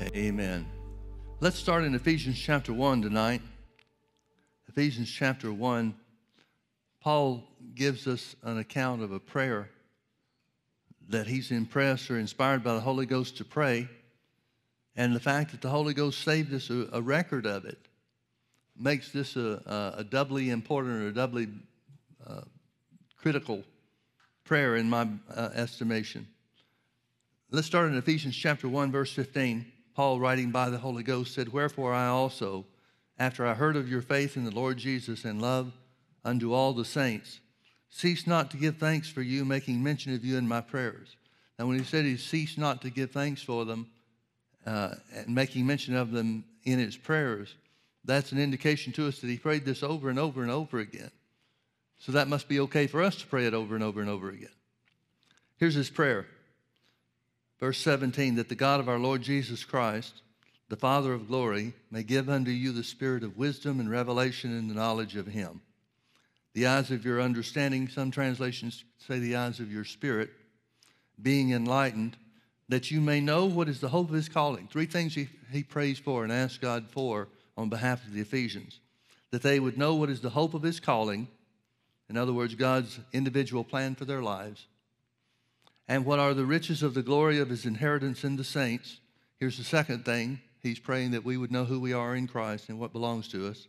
Amen. Let's start in Ephesians chapter 1 tonight. Ephesians chapter 1. Paul gives us an account of a prayer that he's impressed or inspired by the Holy Ghost to pray, and the fact that the Holy Ghost saved us a, a record of it makes this a, a, a doubly important or doubly uh, critical prayer in my uh, estimation. Let's start in Ephesians chapter 1, verse 15. Paul, writing by the Holy Ghost, said, Wherefore I also, after I heard of your faith in the Lord Jesus and love unto all the saints, cease not to give thanks for you, making mention of you in my prayers. Now, when he said he ceased not to give thanks for them uh, and making mention of them in his prayers, that's an indication to us that he prayed this over and over and over again. So that must be okay for us to pray it over and over and over again. Here's his prayer. Verse 17 that the God of our Lord Jesus Christ, the Father of glory, may give unto you the spirit of wisdom and revelation in the knowledge of him. The eyes of your understanding, some translations say the eyes of your spirit, being enlightened, that you may know what is the hope of his calling. Three things he, he prays for and asks God for on behalf of the Ephesians. That they would know what is the hope of his calling, in other words, God's individual plan for their lives, and what are the riches of the glory of his inheritance in the saints. Here's the second thing he's praying that we would know who we are in Christ and what belongs to us.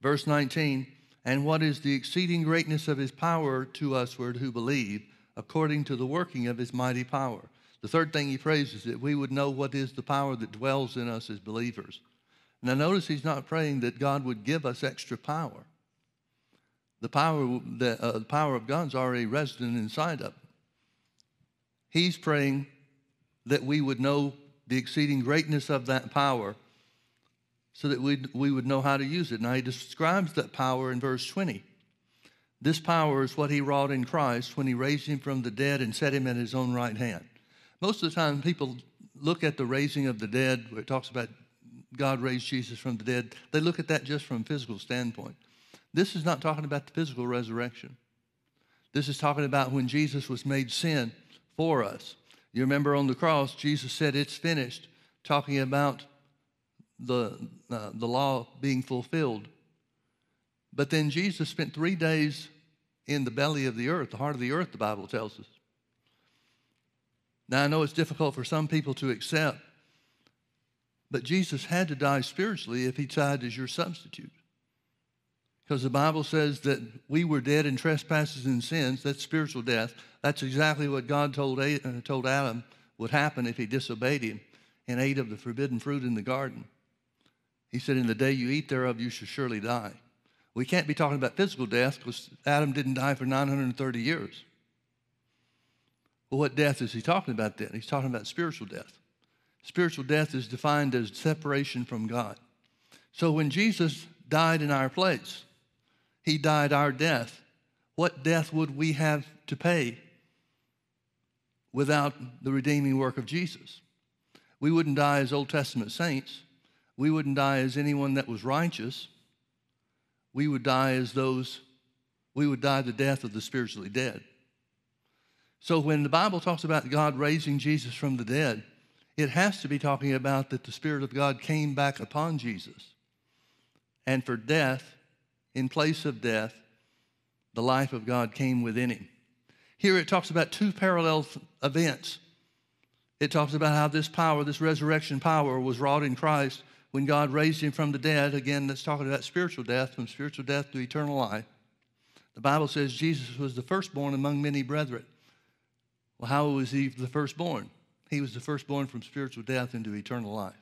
Verse 19, and what is the exceeding greatness of his power to usward who believe, according to the working of his mighty power. The third thing he prays is that we would know what is the power that dwells in us as believers. Now, notice he's not praying that God would give us extra power. The power, the, uh, the power of God's already resident inside of He's praying that we would know the exceeding greatness of that power so that we we would know how to use it. Now, he describes that power in verse 20. This power is what he wrought in Christ when he raised him from the dead and set him at his own right hand. Most of the time, people look at the raising of the dead, where it talks about God raised Jesus from the dead, they look at that just from a physical standpoint. This is not talking about the physical resurrection. This is talking about when Jesus was made sin for us. You remember on the cross, Jesus said, It's finished, talking about the, uh, the law being fulfilled. But then Jesus spent three days in the belly of the earth, the heart of the earth, the Bible tells us. Now, I know it's difficult for some people to accept, but Jesus had to die spiritually if he died as your substitute. Because the Bible says that we were dead in trespasses and sins. That's spiritual death. That's exactly what God told, uh, told Adam would happen if he disobeyed him and ate of the forbidden fruit in the garden. He said, In the day you eat thereof, you shall surely die. We can't be talking about physical death because Adam didn't die for 930 years. Well, what death is he talking about then? He's talking about spiritual death. Spiritual death is defined as separation from God. So when Jesus died in our place, he died our death. What death would we have to pay without the redeeming work of Jesus? We wouldn't die as Old Testament saints. We wouldn't die as anyone that was righteous. We would die as those, we would die the death of the spiritually dead. So when the Bible talks about God raising Jesus from the dead, it has to be talking about that the Spirit of God came back upon Jesus. And for death, in place of death, the life of God came within him. Here it talks about two parallel events. It talks about how this power, this resurrection power, was wrought in Christ when God raised him from the dead. Again, that's talking about spiritual death, from spiritual death to eternal life. The Bible says Jesus was the firstborn among many brethren. Well, how was he the firstborn? He was the firstborn from spiritual death into eternal life.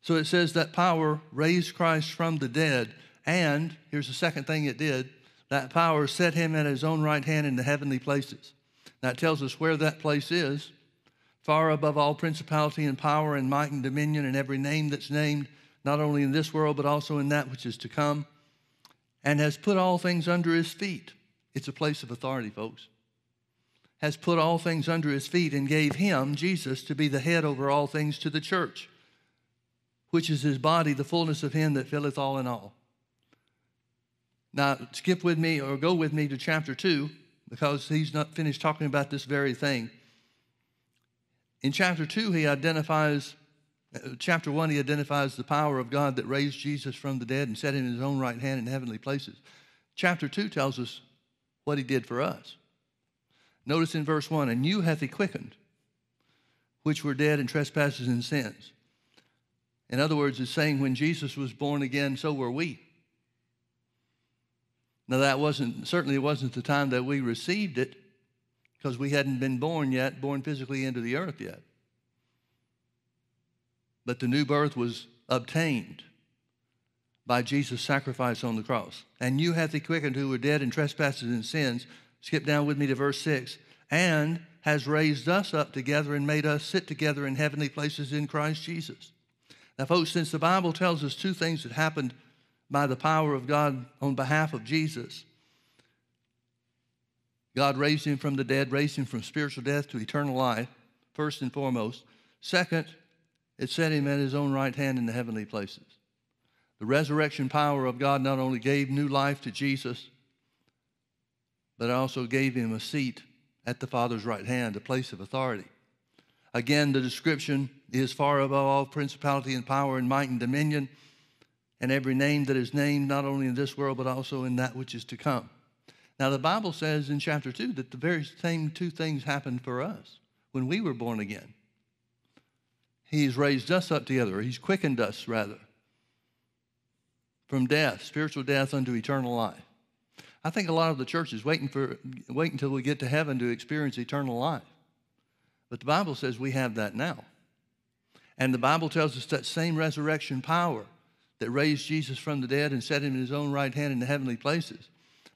So it says that power raised Christ from the dead and here's the second thing it did that power set him at his own right hand in the heavenly places. That tells us where that place is far above all principality and power and might and dominion and every name that's named, not only in this world, but also in that which is to come, and has put all things under his feet. It's a place of authority, folks. Has put all things under his feet and gave him, Jesus, to be the head over all things to the church, which is his body, the fullness of him that filleth all in all. Now, skip with me or go with me to chapter 2 because he's not finished talking about this very thing. In chapter 2, he identifies Uh, Chapter 1, he identifies the power of God that raised Jesus from the dead and set him in his own right hand in heavenly places. Chapter 2 tells us what he did for us. Notice in verse 1 And you hath he quickened, which were dead in trespasses and sins. In other words, it's saying when Jesus was born again, so were we. Now, that wasn't, certainly wasn't the time that we received it because we hadn't been born yet, born physically into the earth yet. But the new birth was obtained by Jesus' sacrifice on the cross. And you hath he quickened who were dead in trespasses and sins. Skip down with me to verse 6. And has raised us up together and made us sit together in heavenly places in Christ Jesus. Now, folks, since the Bible tells us two things that happened by the power of God on behalf of Jesus, God raised him from the dead, raised him from spiritual death to eternal life, first and foremost. Second, it set him at his own right hand in the heavenly places. The resurrection power of God not only gave new life to Jesus, but it also gave him a seat at the Father's right hand, a place of authority. Again, the description is far above all principality and power and might and dominion and every name that is named, not only in this world, but also in that which is to come. Now, the Bible says in chapter 2 that the very same two things happened for us when we were born again. He's raised us up together, He's quickened us, rather, from death, spiritual death, unto eternal life. I think a lot of the church is waiting, for, waiting until we get to heaven to experience eternal life. But the Bible says we have that now. And the Bible tells us that same resurrection power that raised Jesus from the dead and set him in his own right hand in the heavenly places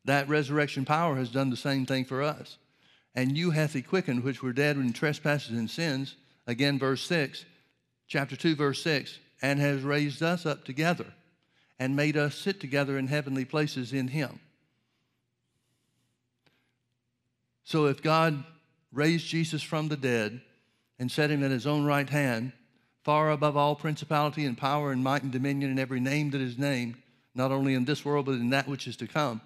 that resurrection power has done the same thing for us. And you hath he quickened, which were dead in trespasses and sins. Again, verse 6, chapter 2, verse 6, and has raised us up together and made us sit together in heavenly places in him. So if God raised Jesus from the dead and set him at his own right hand, far above all principality and power and might and dominion and every name that is named, not only in this world, but in that which is to come,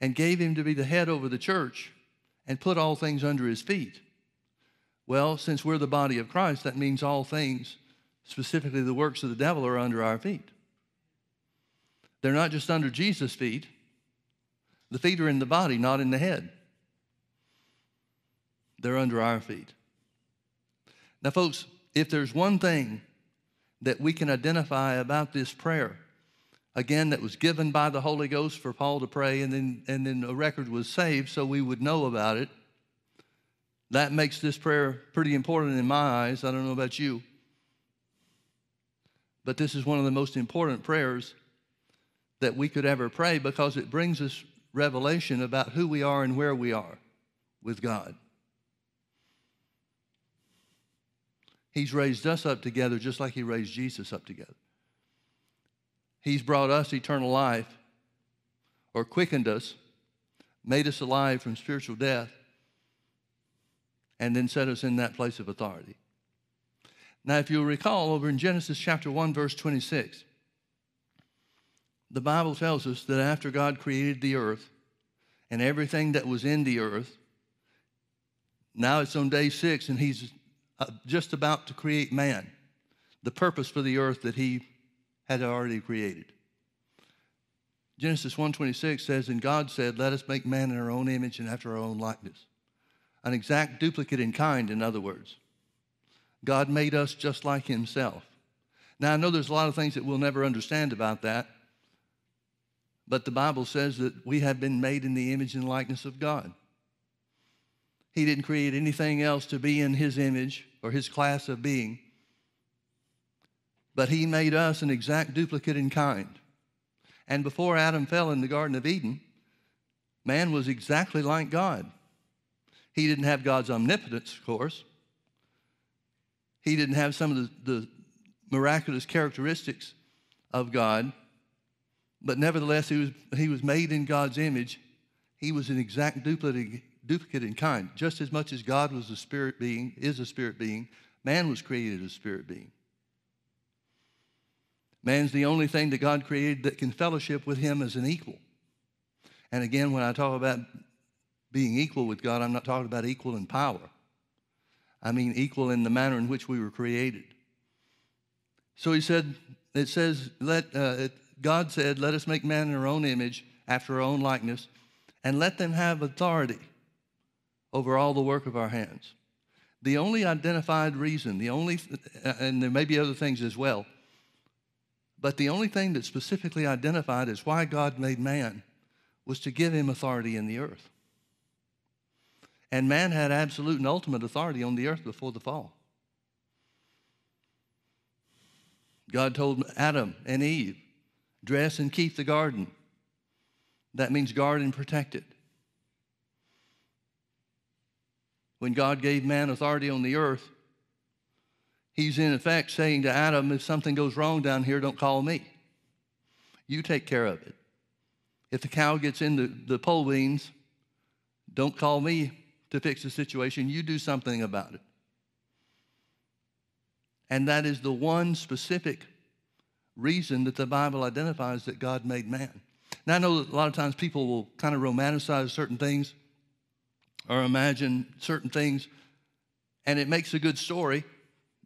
and gave him to be the head over the church and put all things under his feet. Well, since we're the body of Christ, that means all things, specifically the works of the devil, are under our feet. They're not just under Jesus' feet, the feet are in the body, not in the head. They're under our feet. Now, folks, if there's one thing that we can identify about this prayer, again that was given by the Holy Ghost for Paul to pray, and then, and then a record was saved so we would know about it. That makes this prayer pretty important in my eyes. I don't know about you. But this is one of the most important prayers that we could ever pray because it brings us revelation about who we are and where we are with God. He's raised us up together just like He raised Jesus up together. He's brought us eternal life or quickened us, made us alive from spiritual death, and then set us in that place of authority. Now, if you'll recall over in Genesis chapter 1, verse 26, the Bible tells us that after God created the earth and everything that was in the earth, now it's on day six and he's uh, just about to create man, the purpose for the earth that he had already created. Genesis 1:26 says, "And God said, Let us make man in our own image and after our own likeness." An exact duplicate in kind, in other words. God made us just like himself. Now I know there's a lot of things that we'll never understand about that. But the Bible says that we have been made in the image and likeness of God. He didn't create anything else to be in his image or his class of being but he made us an exact duplicate in kind. And before Adam fell in the Garden of Eden, man was exactly like God. He didn't have God's omnipotence, of course. He didn't have some of the, the miraculous characteristics of God, but nevertheless, he was, he was made in God's image. He was an exact duplicate, duplicate in kind. Just as much as God was a spirit being, is a spirit being, man was created a spirit being. Man's the only thing that God created that can fellowship with him as an equal. And again, when I talk about being equal with God, I'm not talking about equal in power. I mean equal in the manner in which we were created. So he said, it says, let, uh, it, God said, let us make man in our own image, after our own likeness, and let them have authority over all the work of our hands. The only identified reason, the only, and there may be other things as well, but the only thing that's specifically identified as why God made man was to give him authority in the earth. And man had absolute and ultimate authority on the earth before the fall. God told Adam and Eve, dress and keep the garden. That means guard and protect it. When God gave man authority on the earth, he's in effect saying to Adam, if something goes wrong down here, don't call me. You take care of it. If the cow gets in the, the pole beans, don't call me to fix the situation. You do something about it. And that is the one specific reason that the Bible identifies that God made man. Now, I know that a lot of times people will kind of romanticize certain things or imagine certain things, and it makes a good story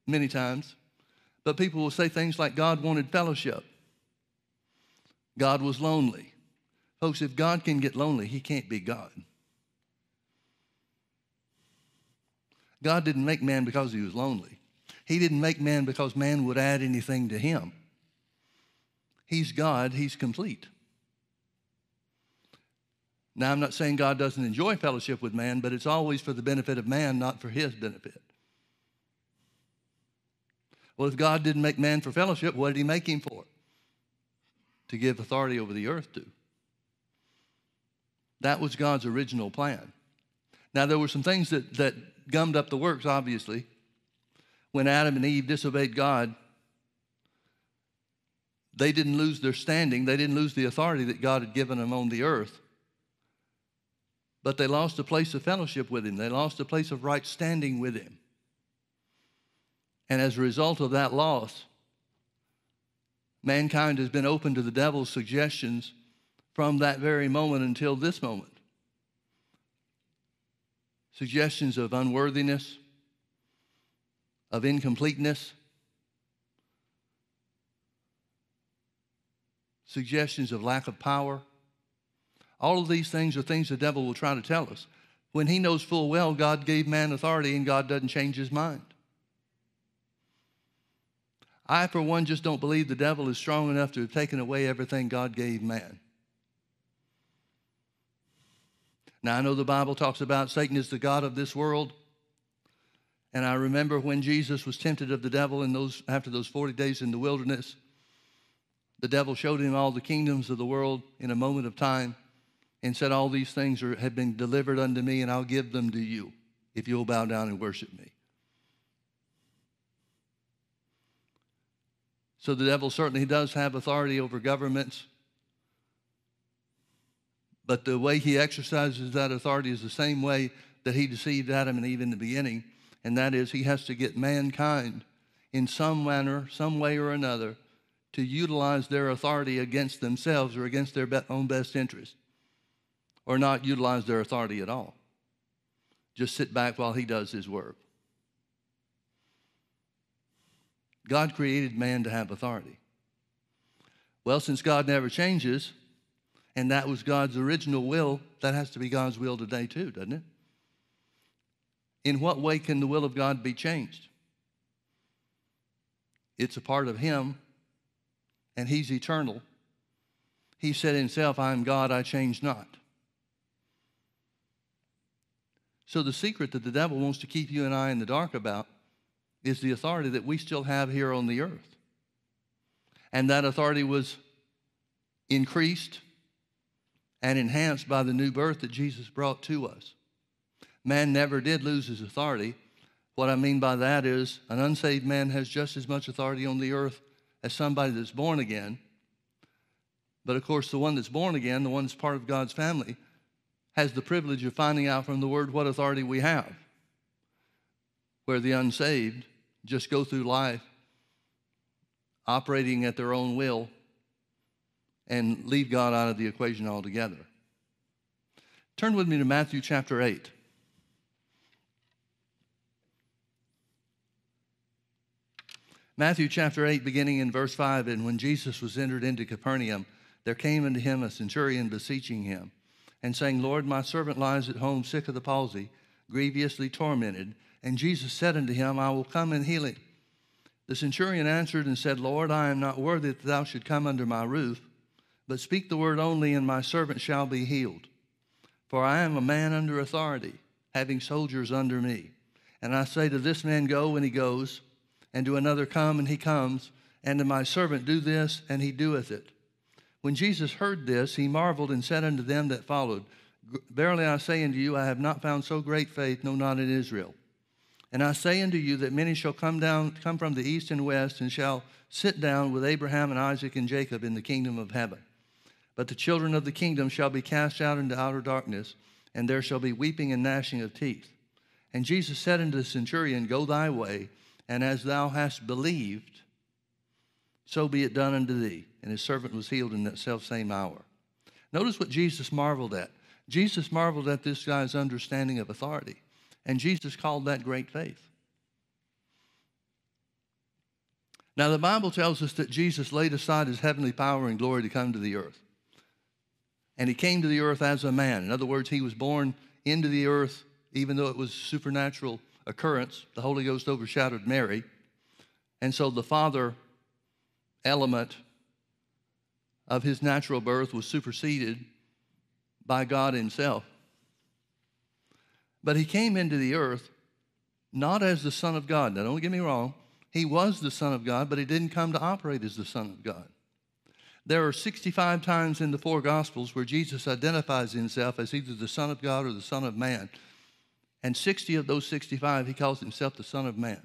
many times. But people will say things like God wanted fellowship, God was lonely. Folks, if God can get lonely, he can't be God. God didn't make man because he was lonely. He didn't make man because man would add anything to him. He's God, he's complete. Now, I'm not saying God doesn't enjoy fellowship with man, but it's always for the benefit of man, not for his benefit. Well, if God didn't make man for fellowship, what did he make him for? To give authority over the earth to. That was God's original plan. Now, there were some things that, that gummed up the works, obviously. When Adam and Eve disobeyed God, they didn't lose their standing, they didn't lose the authority that God had given them on the earth. But they lost a place of fellowship with Him, they lost a place of right standing with Him. And as a result of that loss, mankind has been open to the devil's suggestions from that very moment until this moment suggestions of unworthiness, of incompleteness, suggestions of lack of power. All of these things are things the devil will try to tell us when he knows full well God gave man authority and God doesn't change his mind. I, for one, just don't believe the devil is strong enough to have taken away everything God gave man. Now, I know the Bible talks about Satan is the God of this world. And I remember when Jesus was tempted of the devil in those, after those 40 days in the wilderness, the devil showed him all the kingdoms of the world in a moment of time and said, All these things are, have been delivered unto me, and I'll give them to you if you'll bow down and worship me. So the devil certainly does have authority over governments. But the way he exercises that authority is the same way that he deceived Adam and Eve in the beginning, and that is he has to get mankind in some manner, some way or another, to utilize their authority against themselves or against their own best interest, or not utilize their authority at all. Just sit back while he does his work. God created man to have authority. Well, since God never changes, and that was God's original will, that has to be God's will today, too, doesn't it? In what way can the will of God be changed? It's a part of Him, and He's eternal. He said himself, I am God, I change not. So, the secret that the devil wants to keep you and I in the dark about is the authority that we still have here on the earth. And that authority was increased and enhanced by the new birth that Jesus brought to us. Man never did lose his authority. What I mean by that is an unsaved man has just as much authority on the earth as somebody that's born again. But of course, the one that's born again, the one that's part of God's family, has the privilege of finding out from the Word what authority we have. Where the unsaved just go through life operating at their own will and leave God out of the equation altogether. Turn with me to Matthew chapter 8. Matthew chapter 8, beginning in verse 5 And when Jesus was entered into Capernaum, there came unto him a centurion beseeching him, and saying, Lord, my servant lies at home sick of the palsy, grievously tormented. And Jesus said unto him, I will come and heal him. The centurion answered and said, Lord, I am not worthy that thou should come under my roof, but speak the word only, and my servant shall be healed. For I am a man under authority, having soldiers under me. And I say to this man, Go, and he goes, and to another, Come, and he comes, and to my servant, Do this, and he doeth it. When Jesus heard this, he marveled and said unto them that followed, Verily I say unto you, I have not found so great faith, no, not in Israel. And I say unto you that many shall come down, come from the east and west, and shall sit down with Abraham and Isaac and Jacob in the kingdom of heaven. But the children of the kingdom shall be cast out into outer darkness, and there shall be weeping and gnashing of teeth. And Jesus said unto the centurion, Go thy way, and as thou hast believed, so be it done unto thee. And his servant was healed in that self same hour. Notice what Jesus marveled at. Jesus marveled at this guy's understanding of authority. And Jesus called that great faith. Now, the Bible tells us that Jesus laid aside his heavenly power and glory to come to the earth. And he came to the earth as a man. In other words, he was born into the earth, even though it was a supernatural occurrence. The Holy Ghost overshadowed Mary. And so the father element of his natural birth was superseded by God himself. But he came into the earth not as the Son of God. Now, don't get me wrong. He was the Son of God, but he didn't come to operate as the Son of God. There are 65 times in the four Gospels where Jesus identifies himself as either the Son of God or the Son of Man. And 60 of those 65, he calls himself the Son of Man.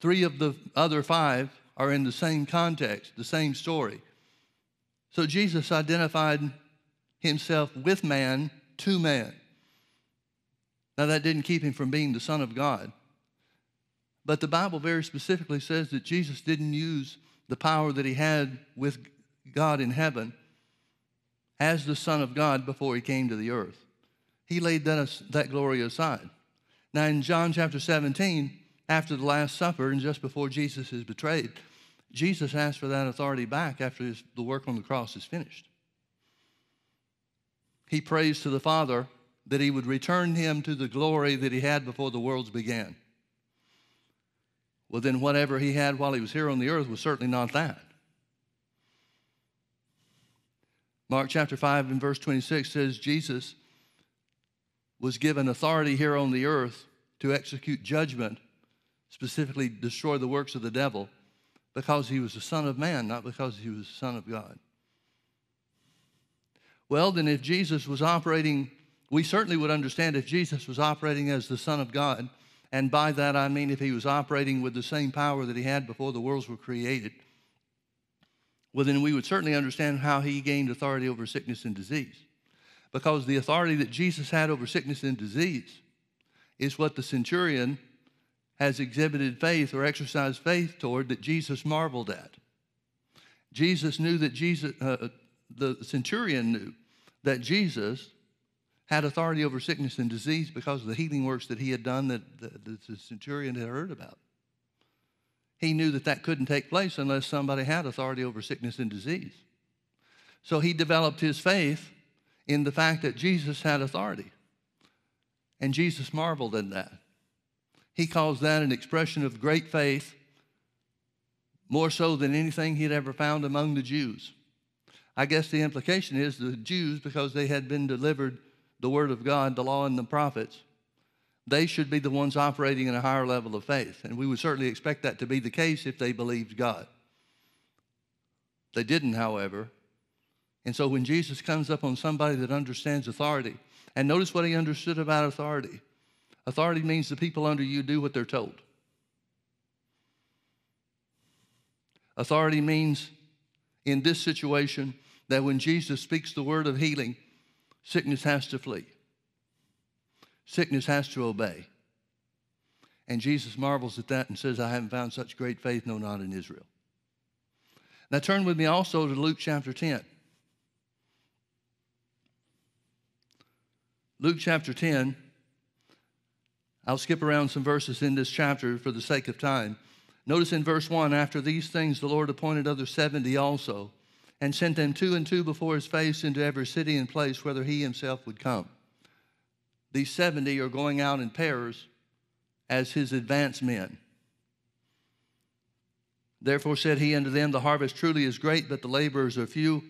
Three of the other five are in the same context, the same story. So Jesus identified himself with man to man. Now, that didn't keep him from being the Son of God. But the Bible very specifically says that Jesus didn't use the power that he had with God in heaven as the Son of God before he came to the earth. He laid that, that glory aside. Now, in John chapter 17, after the Last Supper and just before Jesus is betrayed, Jesus asked for that authority back after his, the work on the cross is finished. He prays to the Father that he would return him to the glory that he had before the worlds began. Well, then, whatever he had while he was here on the earth was certainly not that. Mark chapter 5 and verse 26 says Jesus was given authority here on the earth to execute judgment, specifically destroy the works of the devil, because he was the Son of Man, not because he was the Son of God. Well, then, if Jesus was operating we certainly would understand if Jesus was operating as the Son of God, and by that I mean if he was operating with the same power that he had before the worlds were created, well, then we would certainly understand how he gained authority over sickness and disease. Because the authority that Jesus had over sickness and disease is what the centurion has exhibited faith or exercised faith toward that Jesus marveled at. Jesus knew that Jesus, uh, the centurion knew that Jesus had authority over sickness and disease because of the healing works that he had done that the, the centurion had heard about. He knew that that couldn't take place unless somebody had authority over sickness and disease. So he developed his faith in the fact that Jesus had authority. And Jesus marveled at that. He calls that an expression of great faith, more so than anything he'd ever found among the Jews. I guess the implication is the Jews, because they had been delivered the Word of God, the law, and the prophets, they should be the ones operating in a higher level of faith. And we would certainly expect that to be the case if they believed God. They didn't, however. And so when Jesus comes up on somebody that understands authority, and notice what he understood about authority authority means the people under you do what they're told. Authority means, in this situation, that when Jesus speaks the word of healing, Sickness has to flee, sickness has to obey. And Jesus marvels at that and says, I haven't found such great faith, no, not in Israel. Now turn with me also to Luke chapter 10. Luke chapter 10. I'll skip around some verses in this chapter for the sake of time. Notice in verse 1 after these things, the Lord appointed other 70 also, and sent them two and two before his face into every city and place whither he himself would come. These 70 are going out in pairs as his advance men. Therefore said he unto them, The harvest truly is great, but the laborers are few.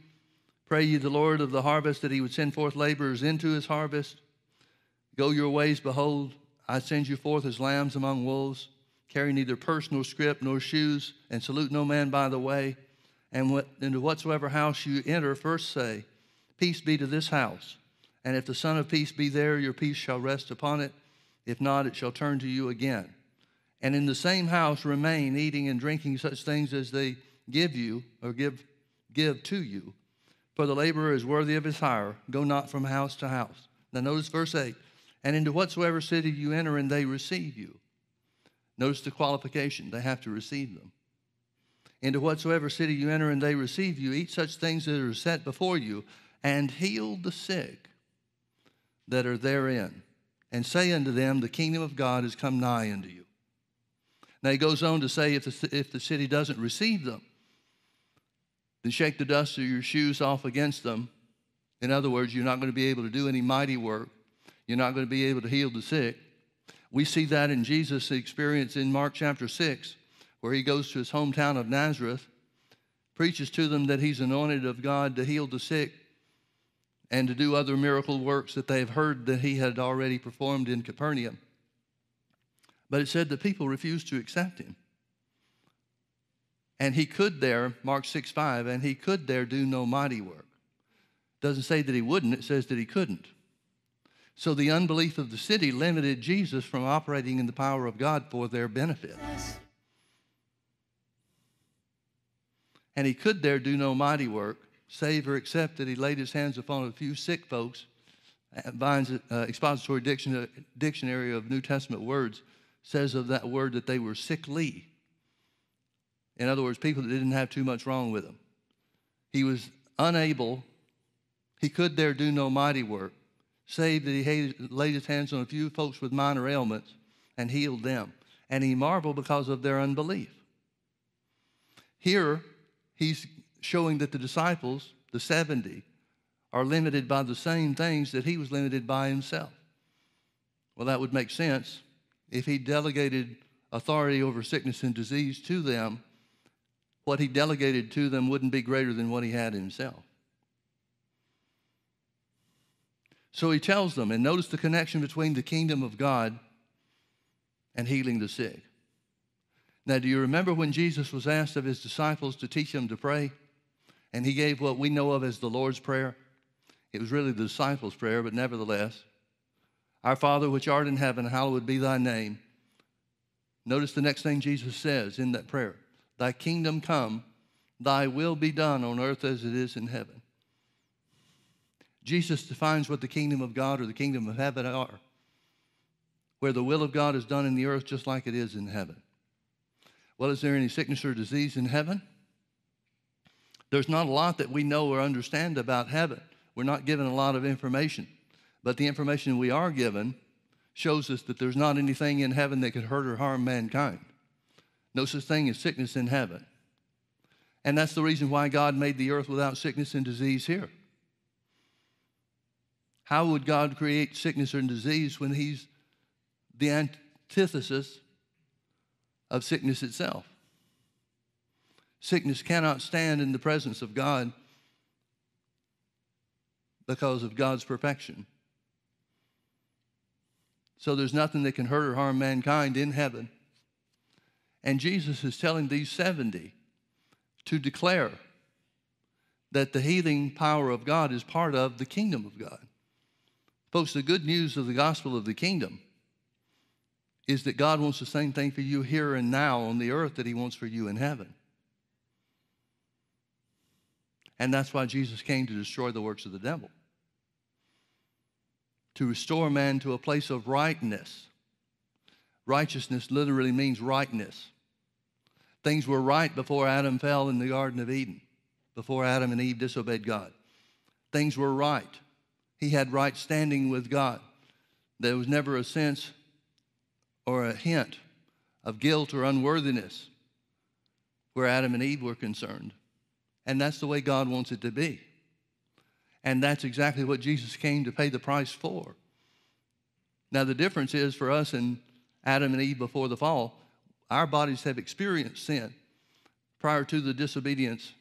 Pray ye the Lord of the harvest that he would send forth laborers into his harvest. Go your ways, behold, I send you forth as lambs among wolves. Carry neither purse nor scrip nor shoes, and salute no man by the way. And what, into whatsoever house you enter, first say, Peace be to this house. And if the Son of Peace be there, your peace shall rest upon it. If not, it shall turn to you again. And in the same house remain, eating and drinking such things as they give you or give, give to you. For the laborer is worthy of his hire. Go not from house to house. Now, notice verse 8 and into whatsoever city you enter, and they receive you. Notice the qualification they have to receive them. Into whatsoever city you enter, and they receive you, eat such things that are set before you, and heal the sick that are therein, and say unto them, The kingdom of God is come nigh unto you. Now he goes on to say, if the, if the city doesn't receive them, then shake the dust of your shoes off against them. In other words, you're not going to be able to do any mighty work. You're not going to be able to heal the sick. We see that in Jesus' experience in Mark chapter 6, where he goes to his hometown of Nazareth, preaches to them that he's anointed of God to heal the sick and to do other miracle works that they have heard that he had already performed in Capernaum. But it said the people refused to accept him. And he could there, Mark 6 5, and he could there do no mighty work. Doesn't say that he wouldn't, it says that he couldn't. So the unbelief of the city limited Jesus from operating in the power of God for their benefit. And he could there do no mighty work, save or except that he laid his hands upon a few sick folks. Vine's uh, expository dictionary, dictionary of New Testament words says of that word that they were sickly. In other words, people that didn't have too much wrong with them. He was unable, he could there do no mighty work, save that he laid his hands on a few folks with minor ailments and healed them. And he marveled because of their unbelief. Here, he's showing that the disciples, the 70, are limited by the same things that he was limited by himself. Well, that would make sense if he delegated authority over sickness and disease to them. What he delegated to them wouldn't be greater than what he had himself. So he tells them, and notice the connection between the kingdom of God and healing the sick. Now, do you remember when Jesus was asked of his disciples to teach them to pray? And he gave what we know of as the Lord's Prayer. It was really the disciples' prayer, but nevertheless, Our Father which art in heaven, hallowed be thy name. Notice the next thing Jesus says in that prayer Thy kingdom come, thy will be done on earth as it is in heaven. Jesus defines what the kingdom of God or the kingdom of heaven are, where the will of God is done in the earth just like it is in heaven. Well, is there any sickness or disease in heaven? There's not a lot that we know or understand about heaven. We're not given a lot of information. But the information we are given shows us that there's not anything in heaven that could hurt or harm mankind. No such thing as sickness in heaven. And that's the reason why God made the earth without sickness and disease here. How would God create sickness or disease when He's the antithesis of sickness itself? Sickness cannot stand in the presence of God because of God's perfection. So there's nothing that can hurt or harm mankind in heaven. And Jesus is telling these 70 to declare that the healing power of God is part of the kingdom of God. Folks, the good news of the gospel of the kingdom is that God wants the same thing for you here and now on the earth that He wants for you in heaven. And that's why Jesus came to destroy the works of the devil, to restore man to a place of rightness. Righteousness literally means rightness. Things were right before Adam fell in the Garden of Eden, before Adam and Eve disobeyed God. Things were right. He had right standing with God. There was never a sense or a hint of guilt or unworthiness where Adam and Eve were concerned. And that's the way God wants it to be. And that's exactly what Jesus came to pay the price for. Now, the difference is for us and Adam and Eve before the fall, our bodies have experienced sin prior to the disobedience,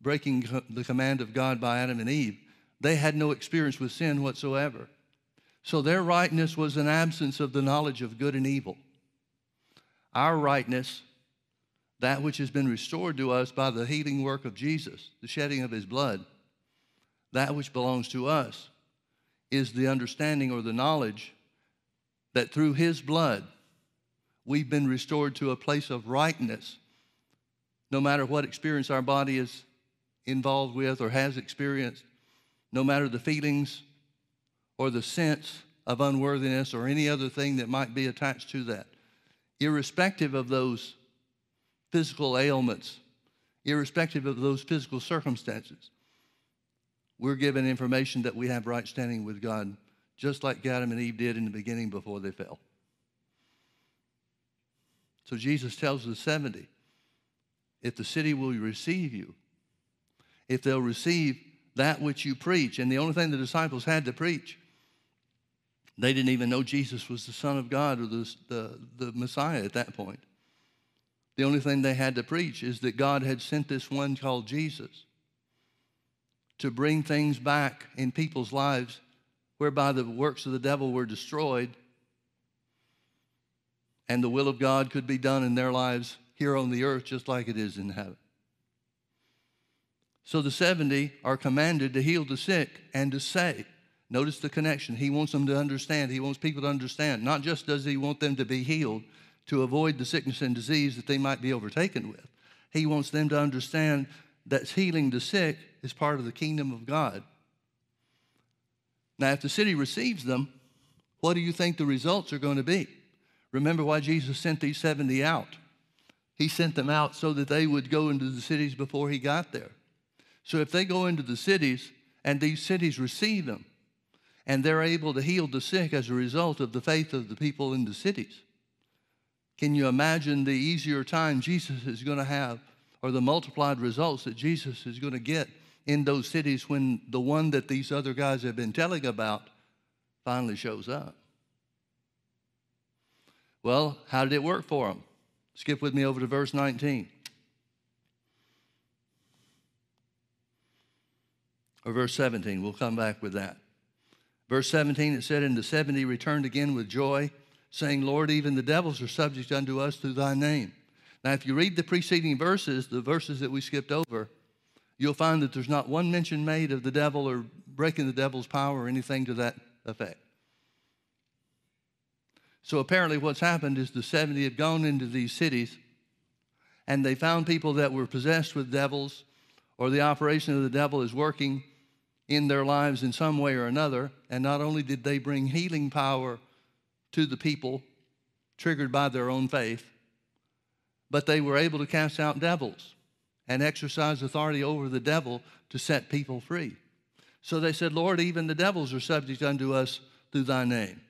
breaking the command of God by Adam and Eve. They had no experience with sin whatsoever. So their rightness was an absence of the knowledge of good and evil. Our rightness, that which has been restored to us by the healing work of Jesus, the shedding of his blood, that which belongs to us is the understanding or the knowledge that through his blood we've been restored to a place of rightness no matter what experience our body is involved with or has experienced, no matter the feelings or the sense of unworthiness or any other thing that might be attached to that, irrespective of those physical ailments, irrespective of those physical circumstances, we're given information that we have right standing with God, just like Adam and Eve did in the beginning before they fell. So Jesus tells the 70 if the city will receive you, if they'll receive that which you preach. And the only thing the disciples had to preach, they didn't even know Jesus was the Son of God or the, the, the Messiah at that point. The only thing they had to preach is that God had sent this one called Jesus to bring things back in people's lives whereby the works of the devil were destroyed and the will of God could be done in their lives here on the earth just like it is in heaven. So the 70 are commanded to heal the sick and to say, notice the connection. He wants them to understand. He wants people to understand. Not just does he want them to be healed to avoid the sickness and disease that they might be overtaken with, he wants them to understand that healing the sick is part of the kingdom of God. Now, if the city receives them, what do you think the results are going to be? Remember why Jesus sent these 70 out. He sent them out so that they would go into the cities before he got there. So if they go into the cities and these cities receive them, and they're able to heal the sick as a result of the faith of the people in the cities, can you imagine the easier time Jesus is going to have or the multiplied results that Jesus is going to get in those cities when the one that these other guys have been telling about finally shows up? Well, how did it work for them? Skip with me over to verse 19. Or verse 17. We'll come back with that. Verse 17, it said, And the 70 returned again with joy, saying, Lord, even the devils are subject unto us through thy name. Now, if you read the preceding verses, the verses that we skipped over, you'll find that there's not one mention made of the devil or breaking the devil's power or anything to that effect. So apparently, what's happened is the 70 have gone into these cities and they found people that were possessed with devils or the operation of the devil is working in their lives in some way or another. And not only did they bring healing power to the people, triggered by their own faith, but they were able to cast out devils and exercise authority over the devil to set people free. So they said, Lord, even the devils are subject unto us through thy name.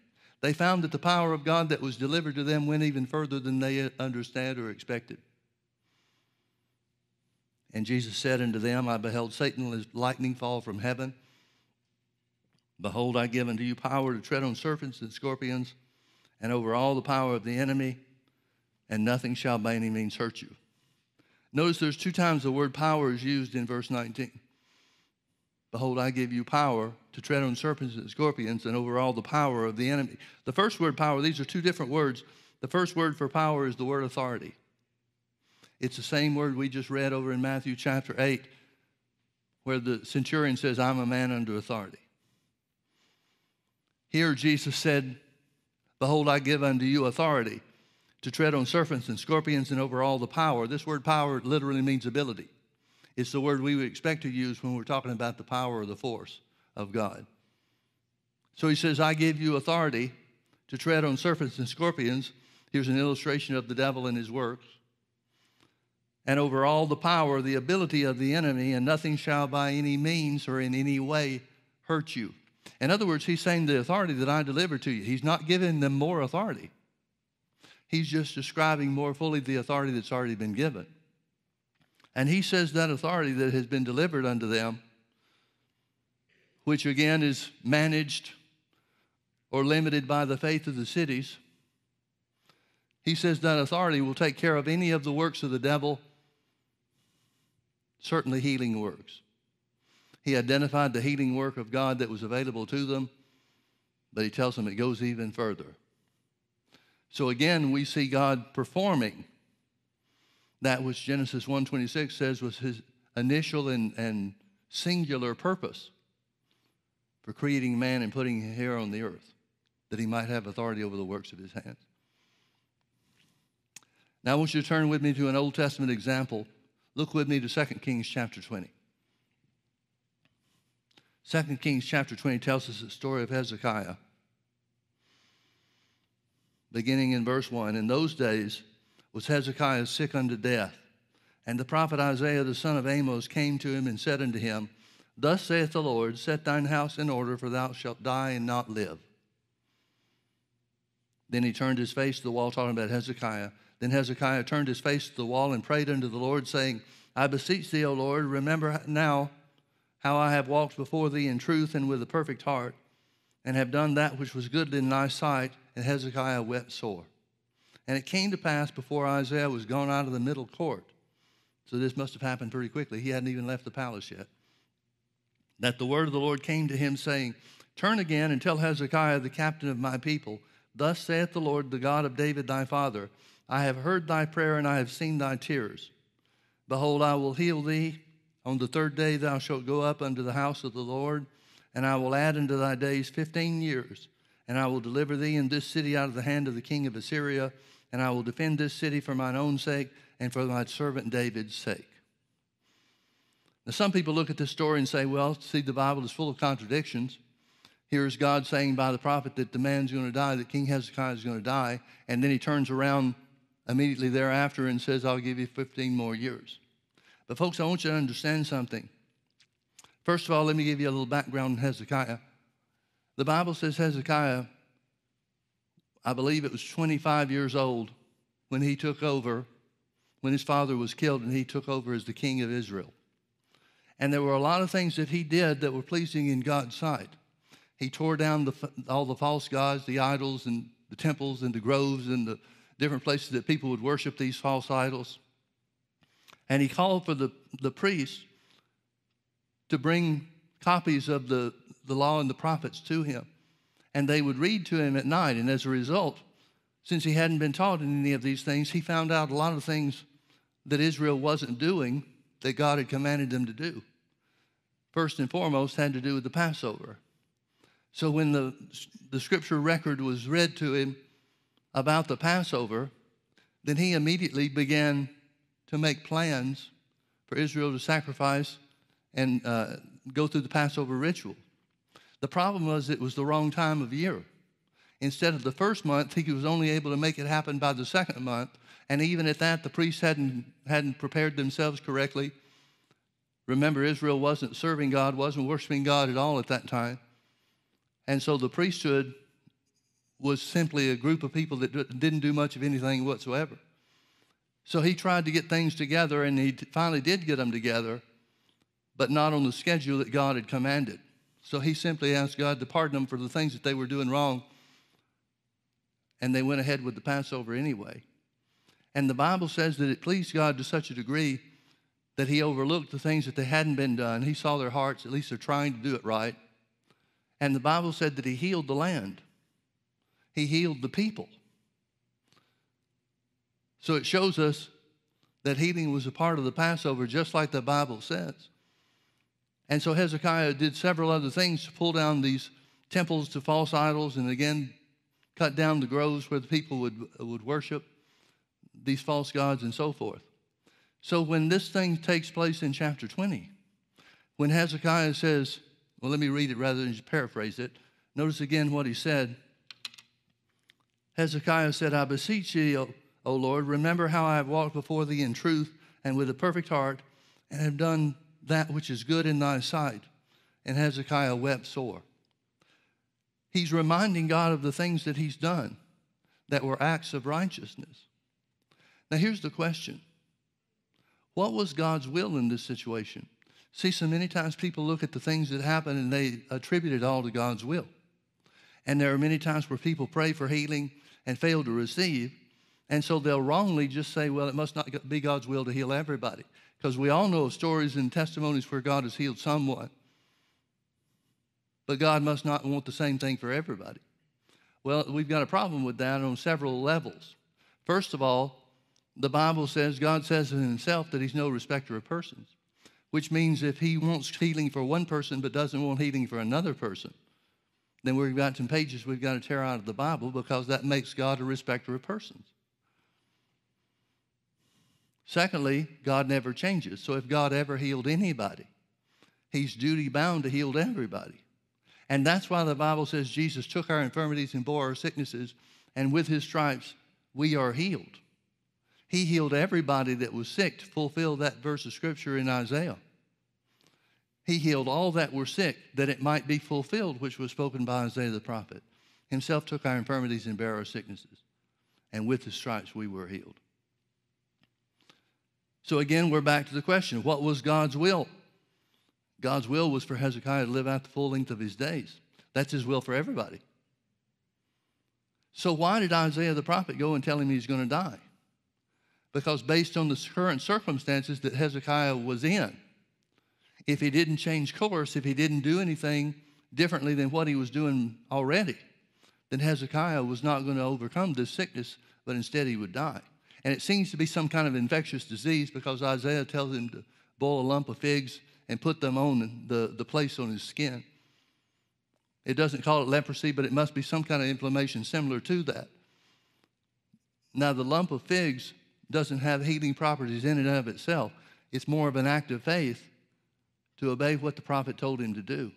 They found that the power of God that was delivered to them went even further than they understood or expected. And Jesus said unto them, I beheld Satan as lightning fall from heaven. Behold, I give unto you power to tread on serpents and scorpions and over all the power of the enemy, and nothing shall by any means hurt you. Notice there's two times the word power is used in verse 19. Behold, I give you power to tread on serpents and scorpions and over all the power of the enemy. The first word, power, these are two different words. The first word for power is the word authority. It's the same word we just read over in Matthew chapter 8, where the centurion says, I'm a man under authority. Here, Jesus said, Behold, I give unto you authority to tread on serpents and scorpions and over all the power. This word power literally means ability. It's the word we would expect to use when we're talking about the power or the force of God. So he says, I give you authority to tread on serpents and scorpions. Here's an illustration of the devil and his works. And over all the power, the ability of the enemy, and nothing shall by any means or in any way hurt you. In other words, he's saying the authority that I deliver to you, he's not giving them more authority. He's just describing more fully the authority that's already been given. And he says that authority that has been delivered unto them, which again is managed or limited by the faith of the cities, he says that authority will take care of any of the works of the devil, certainly healing works. He identified the healing work of God that was available to them, but he tells them it goes even further. So again, we see God performing that which Genesis 1:26 says was his initial and, and singular purpose for creating man and putting him here on the earth, that he might have authority over the works of his hands. Now I want you to turn with me to an Old Testament example. Look with me to 2 Kings chapter 20. 2 Kings chapter 20 tells us the story of Hezekiah. Beginning in verse 1 In those days was Hezekiah sick unto death. And the prophet Isaiah the son of Amos came to him and said unto him, Thus saith the Lord, Set thine house in order, for thou shalt die and not live. Then he turned his face to the wall, talking about Hezekiah. Then Hezekiah turned his face to the wall and prayed unto the Lord, saying, I beseech thee, O Lord, remember now how I have walked before thee in truth and with a perfect heart, and have done that which was good in thy sight. And Hezekiah wept sore. And it came to pass before Isaiah was gone out of the middle court. So this must have happened pretty quickly. He hadn't even left the palace yet. That the word of the Lord came to him, saying, Turn again and tell Hezekiah, the captain of my people, Thus saith the Lord, the God of David thy father, I have heard thy prayer and I have seen thy tears. Behold, I will heal thee. On the third day thou shalt go up unto the house of the Lord, and I will add unto thy days fifteen years. And I will deliver thee in this city out of the hand of the king of Assyria, and I will defend this city for mine own sake and for my servant David's sake. Now, some people look at this story and say, well, see, the Bible is full of contradictions. Here's God saying by the prophet that the man's going to die, that King Hezekiah is going to die, and then he turns around immediately thereafter and says, I'll give you 15 more years. But, folks, I want you to understand something. First of all, let me give you a little background on Hezekiah. The Bible says Hezekiah, I believe it was 25 years old when he took over, when his father was killed and he took over as the king of Israel. And there were a lot of things that he did that were pleasing in God's sight. He tore down the, all the false gods, the idols, and the temples, and the groves, and the different places that people would worship these false idols. And he called for the, the priests to bring copies of the, the law and the prophets to him. And they would read to him at night. And as a result, since he hadn't been taught in any of these things, he found out a lot of things that Israel wasn't doing that God had commanded them to do. First and foremost, had to do with the Passover. So when the, the scripture record was read to him about the Passover, then he immediately began to make plans for Israel to sacrifice and uh, go through the Passover ritual. The problem was it was the wrong time of year. Instead of the first month, he was only able to make it happen by the second month. And even at that, the priests hadn't, hadn't prepared themselves correctly. Remember, Israel wasn't serving God, wasn't worshiping God at all at that time. And so the priesthood was simply a group of people that didn't do much of anything whatsoever. So he tried to get things together, and he finally did get them together, but not on the schedule that God had commanded. So he simply asked God to pardon them for the things that they were doing wrong, and they went ahead with the Passover anyway. And the Bible says that it pleased God to such a degree that he overlooked the things that they hadn't been done. He saw their hearts, at least they're trying to do it right. And the Bible said that he healed the land, he healed the people. So it shows us that healing was a part of the Passover, just like the Bible says. And so Hezekiah did several other things to pull down these temples to false idols and again cut down the groves where the people would, would worship these false gods and so forth. So when this thing takes place in chapter 20, when Hezekiah says, well, let me read it rather than just paraphrase it. Notice again what he said. Hezekiah said, I beseech thee, O O Lord, remember how I have walked before thee in truth and with a perfect heart, and have done that which is good in thy sight. And Hezekiah wept sore. He's reminding God of the things that he's done. that were acts of righteousness. Now, here's the question What was God's will in this situation? See, so many times people look at the things that happen and they attribute it all to God's will. And there are many times where people pray for healing and fail to receive. And so they'll wrongly just say, well, it must not be God's will to heal everybody. Because we all know stories and testimonies where God has healed someone. But God must not want the same thing for everybody. Well, we've got a problem with that on several levels. First of all, the Bible says, God says in himself that he's no respecter of persons, which means if he wants healing for one person but doesn't want healing for another person, then we've got some pages we've got to tear out of the Bible because that makes God a respecter of persons. Secondly, God never changes. So if God ever healed anybody, he's duty bound to heal everybody. And that's why the Bible says Jesus took our infirmities and bore our sicknesses, and with his stripes we are healed. He healed everybody that was sick to fulfill that verse of scripture in Isaiah. He healed all that were sick that it might be fulfilled, which was spoken by Isaiah the prophet. Himself took our infirmities and bare our sicknesses, and with his stripes we were healed. So again, we're back to the question what was God's will? God's will was for Hezekiah to live out the full length of his days. That's his will for everybody. So why did Isaiah the prophet go and tell him he's going to die? Because based on the current circumstances that Hezekiah was in, if he didn't change course, if he didn't do anything differently than what he was doing already, then Hezekiah was not going to overcome this sickness, but instead he would die. And it seems to be some kind of infectious disease because Isaiah tells him to boil a lump of figs and put them on the, the place on his skin. It doesn't call it leprosy, but it must be some kind of inflammation similar to that. Now, the lump of figs doesn't have healing properties in and of itself. It's more of an act of faith to obey what the prophet told him to do.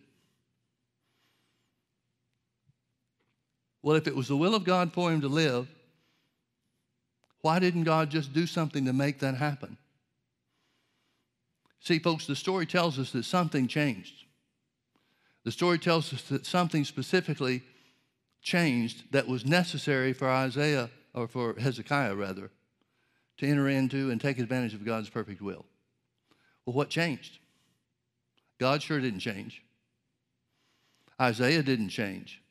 Well, if it was the will of God for him to live, why didn't God just do something to make that happen? See, folks, the story tells us that something changed. The story tells us that something specifically changed that was necessary for Isaiah, or for Hezekiah rather, to enter into and take advantage of God's perfect will. Well, what changed? God sure didn't change. Isaiah didn't change.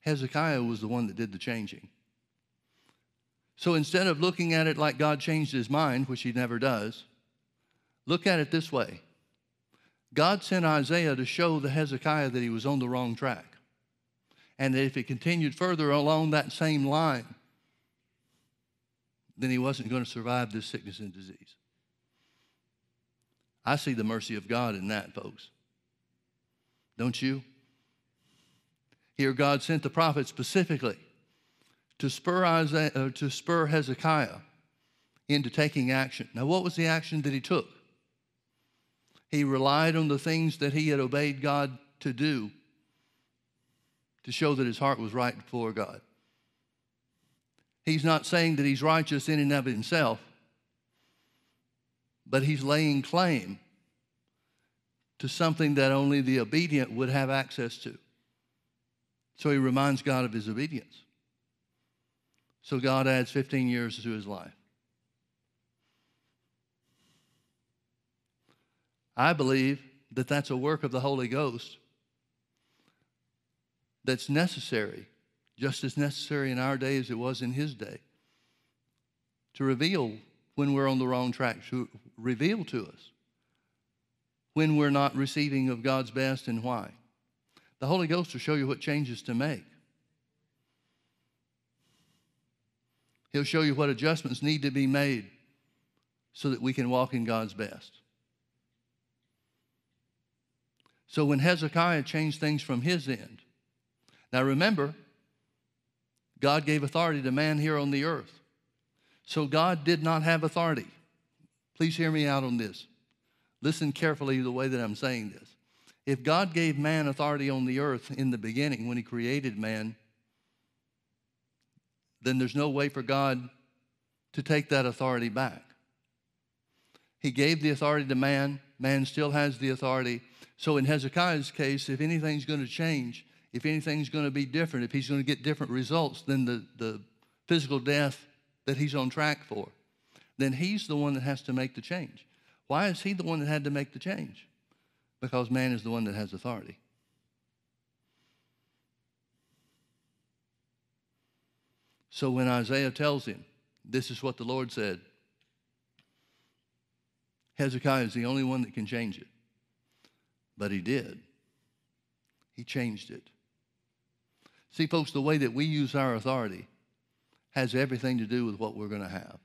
Hezekiah was the one that did the changing. So instead of looking at it like God changed his mind, which he never does, look at it this way God sent Isaiah to show the Hezekiah that he was on the wrong track. And that if he continued further along that same line, then he wasn't going to survive this sickness and disease. I see the mercy of God in that, folks. Don't you? Here, God sent the prophet specifically to spur, Isaiah, uh, to spur Hezekiah into taking action. Now, what was the action that he took? He relied on the things that he had obeyed God to do to show that his heart was right before God. He's not saying that he's righteous in and of himself, but he's laying claim to something that only the obedient would have access to. So he reminds God of his obedience. So God adds 15 years to his life. I believe that that's a work of the Holy Ghost that's necessary, just as necessary in our day as it was in his day, to reveal when we're on the wrong track, to reveal to us when we're not receiving of God's best and why. The Holy Ghost will show you what changes to make. He'll show you what adjustments need to be made so that we can walk in God's best. So when Hezekiah changed things from his end, now remember, God gave authority to man here on the earth. So God did not have authority. Please hear me out on this. Listen carefully to the way that I'm saying this. If God gave man authority on the earth in the beginning when he created man, then there's no way for God to take that authority back. He gave the authority to man, man still has the authority. So in Hezekiah's case, if anything's going to change, if anything's going to be different, if he's going to get different results, then the, the physical death that he's on track for, then he's the one that has to make the change. Why is he the one that had to make the change? Because man is the one that has authority. So when Isaiah tells him, this is what the Lord said, Hezekiah is the only one that can change it. But he did. He changed it. See, folks, the way that we use our authority has everything to do with what we're going to have.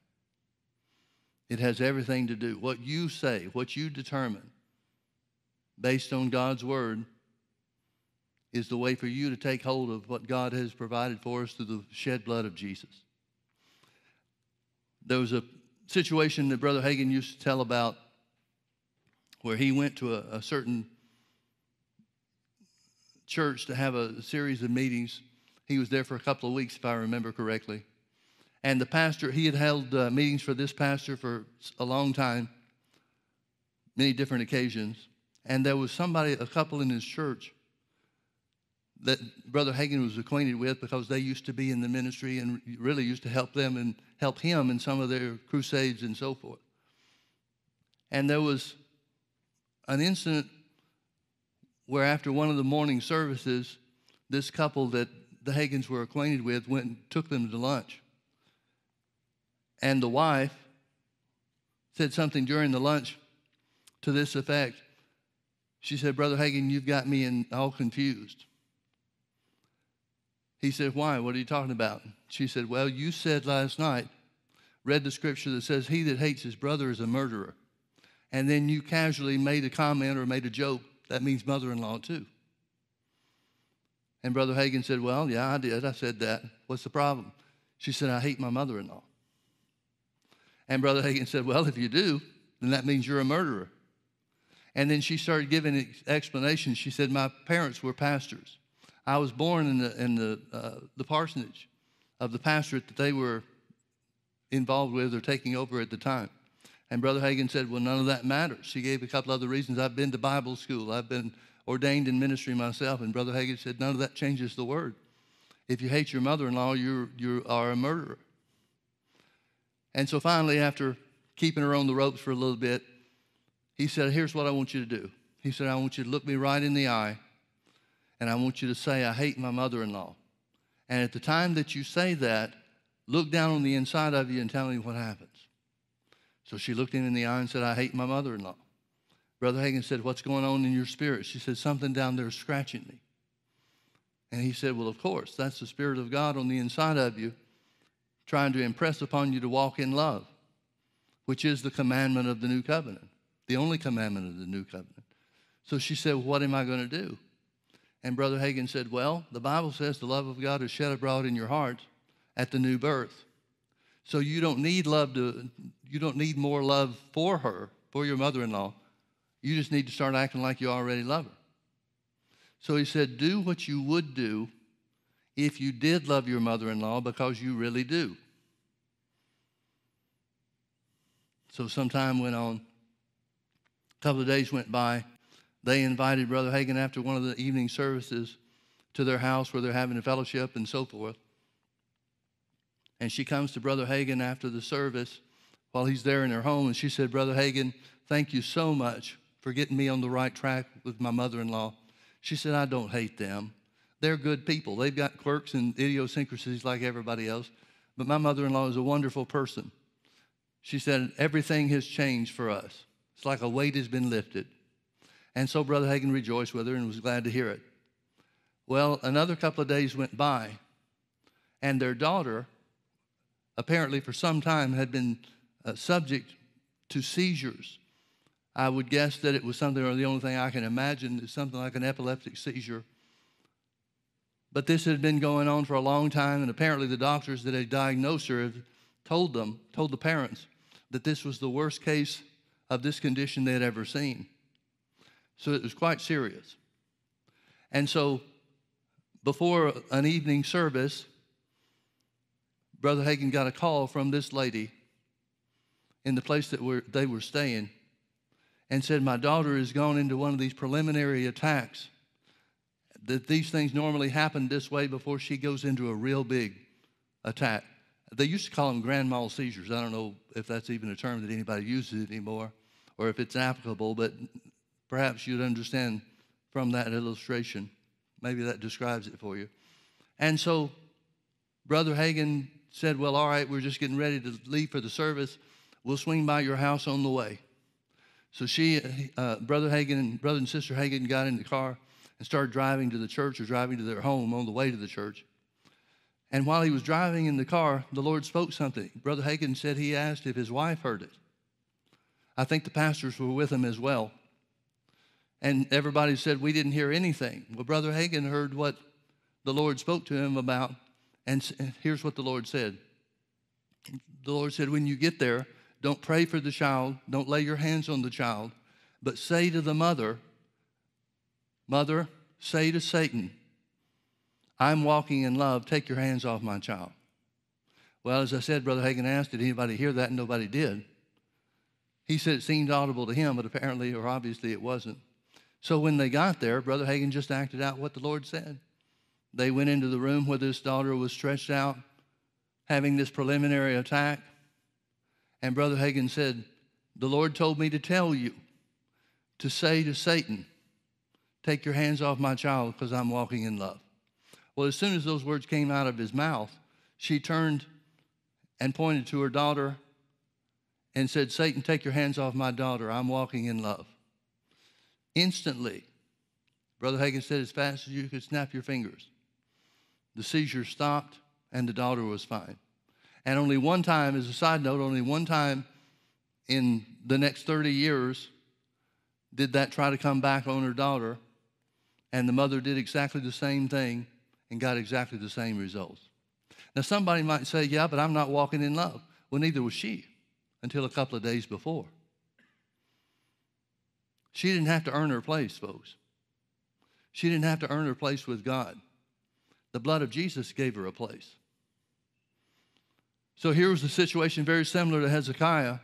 It has everything to do. What you say, what you determine, based on God's word, is the way for you to take hold of what God has provided for us through the shed blood of Jesus. There was a situation that Brother Hagin used to tell about where he went to a, a certain church to have a series of meetings. He was there for a couple of weeks, if I remember correctly. And the pastor, he had held uh, meetings for this pastor for a long time, many different occasions. And there was somebody, a couple in his church, that Brother Hagin was acquainted with because they used to be in the ministry and really used to help them and help him in some of their crusades and so forth. And there was an incident where, after one of the morning services, this couple that the Hagins were acquainted with went and took them to lunch. And the wife said something during the lunch to this effect. She said, Brother Hagin, you've got me in, all confused. He said, Why? What are you talking about? She said, Well, you said last night, read the scripture that says, He that hates his brother is a murderer. And then you casually made a comment or made a joke. That means mother in law, too. And Brother Hagin said, Well, yeah, I did. I said that. What's the problem? She said, I hate my mother in law. And Brother Hagin said, Well, if you do, then that means you're a murderer. And then she started giving explanations. She said, My parents were pastors. I was born in the, in the, uh, the parsonage of the pastorate that they were involved with or taking over at the time. And Brother Hagin said, Well, none of that matters. She gave a couple other reasons. I've been to Bible school, I've been ordained in ministry myself. And Brother Hagin said, None of that changes the word. If you hate your mother in law, you you are a murderer. And so finally, after keeping her on the ropes for a little bit, he said, Here's what I want you to do. He said, I want you to look me right in the eye and I want you to say, I hate my mother in law. And at the time that you say that, look down on the inside of you and tell me what happens. So she looked him in the eye and said, I hate my mother in law. Brother Hagin said, What's going on in your spirit? She said, Something down there is scratching me. And he said, Well, of course, that's the Spirit of God on the inside of you trying to impress upon you to walk in love, which is the commandment of the new covenant, the only commandment of the new covenant. So she said, well, What am I going to do? And Brother Hagin said, Well, the Bible says the love of God is shed abroad in your heart at the new birth. So you don't need love to, you don't need more love for her, for your mother in law. You just need to start acting like you already love her. So he said, Do what you would do if you did love your mother in law because you really do. So some time went on. A couple of days went by they invited Brother Hagin after one of the evening services to their house where they're having a fellowship and so forth. And she comes to Brother Hagin after the service while he's there in her home, and she said, Brother Hagin, thank you so much for getting me on the right track with my mother in law. She said, I don't hate them. They're good people. They've got quirks and idiosyncrasies like everybody else, but my mother in law is a wonderful person. She said, Everything has changed for us. It's like a weight has been lifted. And so Brother Hagin rejoiced with her and was glad to hear it. Well, another couple of days went by, and their daughter, apparently for some time, had been uh, subject to seizures. I would guess that it was something, or the only thing I can imagine is something like an epileptic seizure. But this had been going on for a long time, and apparently the doctors that had diagnosed her had told them, told the parents, that this was the worst case of this condition they had ever seen. So it was quite serious. And so before an evening service, Brother Hagin got a call from this lady in the place that we're, they were staying and said, My daughter has gone into one of these preliminary attacks. That these things normally happen this way before she goes into a real big attack. They used to call them grand mal seizures. I don't know if that's even a term that anybody uses anymore or if it's applicable, but perhaps you'd understand from that illustration. Maybe that describes it for you. And so Brother Hagin said, Well, all right, we're just getting ready to leave for the service. We'll swing by your house on the way. So she, uh, Brother Hagin and Brother and Sister Hagin got in the car and started driving to the church or driving to their home on the way to the church. And while he was driving in the car, the Lord spoke something. Brother Hagin said he asked if his wife heard it. I think the pastors were with him as well. And everybody said, We didn't hear anything. Well, Brother Hagin heard what the Lord spoke to him about. And here's what the Lord said The Lord said, When you get there, don't pray for the child, don't lay your hands on the child, but say to the mother, Mother, say to Satan, I'm walking in love, take your hands off my child. Well, as I said, Brother Hagin asked, Did anybody hear that? And nobody did. He said it seemed audible to him, but apparently or obviously it wasn't. So when they got there, Brother Hagin just acted out what the Lord said. They went into the room where this daughter was stretched out, having this preliminary attack. And Brother Hagin said, The Lord told me to tell you to say to Satan, Take your hands off my child because I'm walking in love. Well, as soon as those words came out of his mouth, she turned and pointed to her daughter and said, Satan, take your hands off my daughter. I'm walking in love. Instantly, Brother Hagin said, as fast as you could snap your fingers, the seizure stopped and the daughter was fine. And only one time, as a side note, only one time in the next 30 years did that try to come back on her daughter. And the mother did exactly the same thing and got exactly the same results. Now, somebody might say, Yeah, but I'm not walking in love. Well, neither was she until a couple of days before. She didn't have to earn her place, folks. She didn't have to earn her place with God. The blood of Jesus gave her a place. So here was a situation very similar to Hezekiah,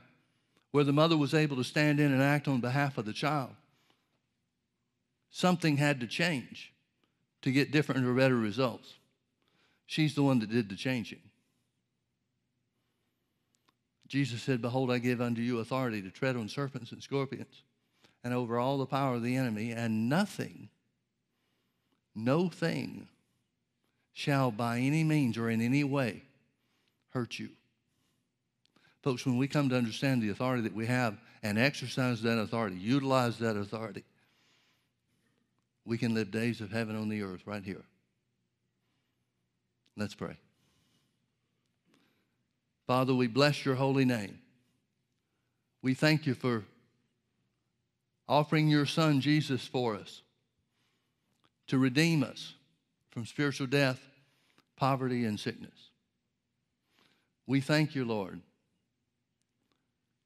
where the mother was able to stand in and act on behalf of the child. Something had to change to get different or better results. She's the one that did the changing. Jesus said, Behold, I give unto you authority to tread on serpents and scorpions and over all the power of the enemy, and nothing, no thing shall by any means or in any way hurt you. Folks, when we come to understand the authority that we have and exercise that authority, utilize that authority, we can live days of heaven on the earth right here. Let's pray. Father, we bless your holy name. We thank you for offering your son Jesus for us to redeem us from spiritual death, poverty, and sickness. We thank you, Lord,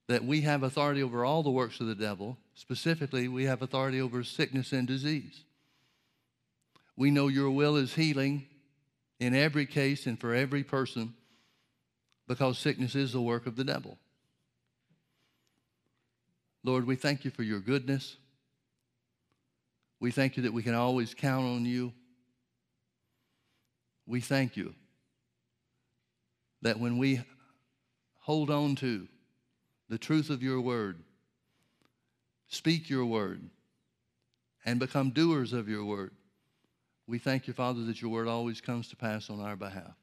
that we have authority over all the works of the devil. Specifically, we have authority over sickness and disease. We know your will is healing in every case and for every person because sickness is the work of the devil. Lord, we thank you for your goodness. We thank you that we can always count on you. We thank you that when we hold on to the truth of your word, speak your word, and become doers of your word, we thank you, Father, that your word always comes to pass on our behalf.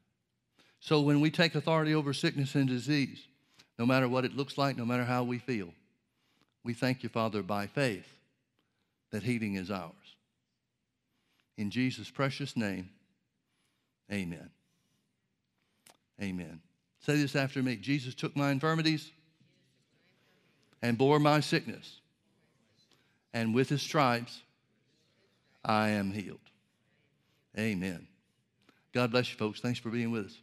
So when we take authority over sickness and disease, no matter what it looks like, no matter how we feel, we thank you, Father, by faith that healing is ours. In Jesus' precious name, amen. Amen. Say this after me Jesus took my infirmities and bore my sickness, and with his stripes I am healed. Amen. God bless you, folks. Thanks for being with us.